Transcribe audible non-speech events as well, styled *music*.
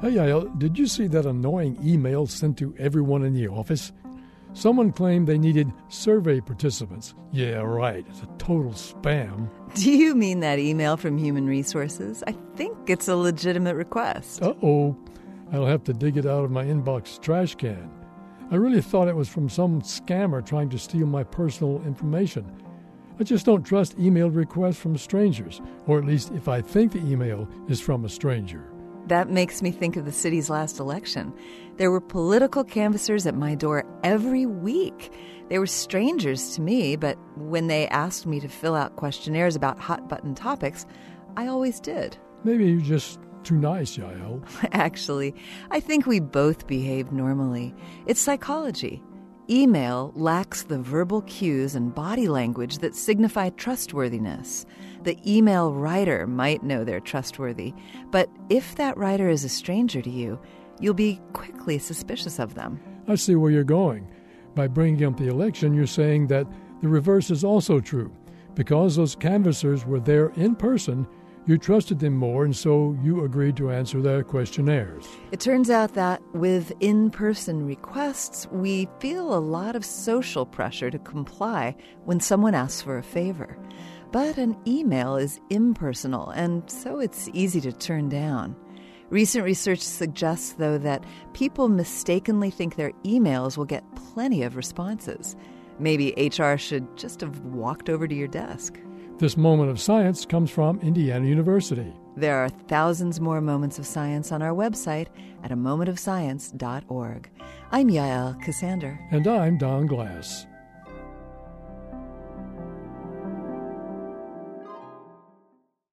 Hey, Yael, did you see that annoying email sent to everyone in the office? Someone claimed they needed survey participants. Yeah, right. It's a total spam. Do you mean that email from Human Resources? I think it's a legitimate request. Uh oh. I'll have to dig it out of my inbox trash can. I really thought it was from some scammer trying to steal my personal information. I just don't trust emailed requests from strangers, or at least if I think the email is from a stranger. That makes me think of the city's last election. There were political canvassers at my door every week. They were strangers to me, but when they asked me to fill out questionnaires about hot button topics, I always did. Maybe you're just too nice, Yael. *laughs* Actually, I think we both behave normally. It's psychology. Email lacks the verbal cues and body language that signify trustworthiness. The email writer might know they're trustworthy, but if that writer is a stranger to you, you'll be quickly suspicious of them. I see where you're going. By bringing up the election, you're saying that the reverse is also true. Because those canvassers were there in person, you trusted them more, and so you agreed to answer their questionnaires. It turns out that with in person requests, we feel a lot of social pressure to comply when someone asks for a favor. But an email is impersonal, and so it's easy to turn down. Recent research suggests, though, that people mistakenly think their emails will get plenty of responses. Maybe HR should just have walked over to your desk. This moment of science comes from Indiana University. There are thousands more moments of science on our website at a momentofscience.org. I'm Yael Ksander. And I'm Don Glass.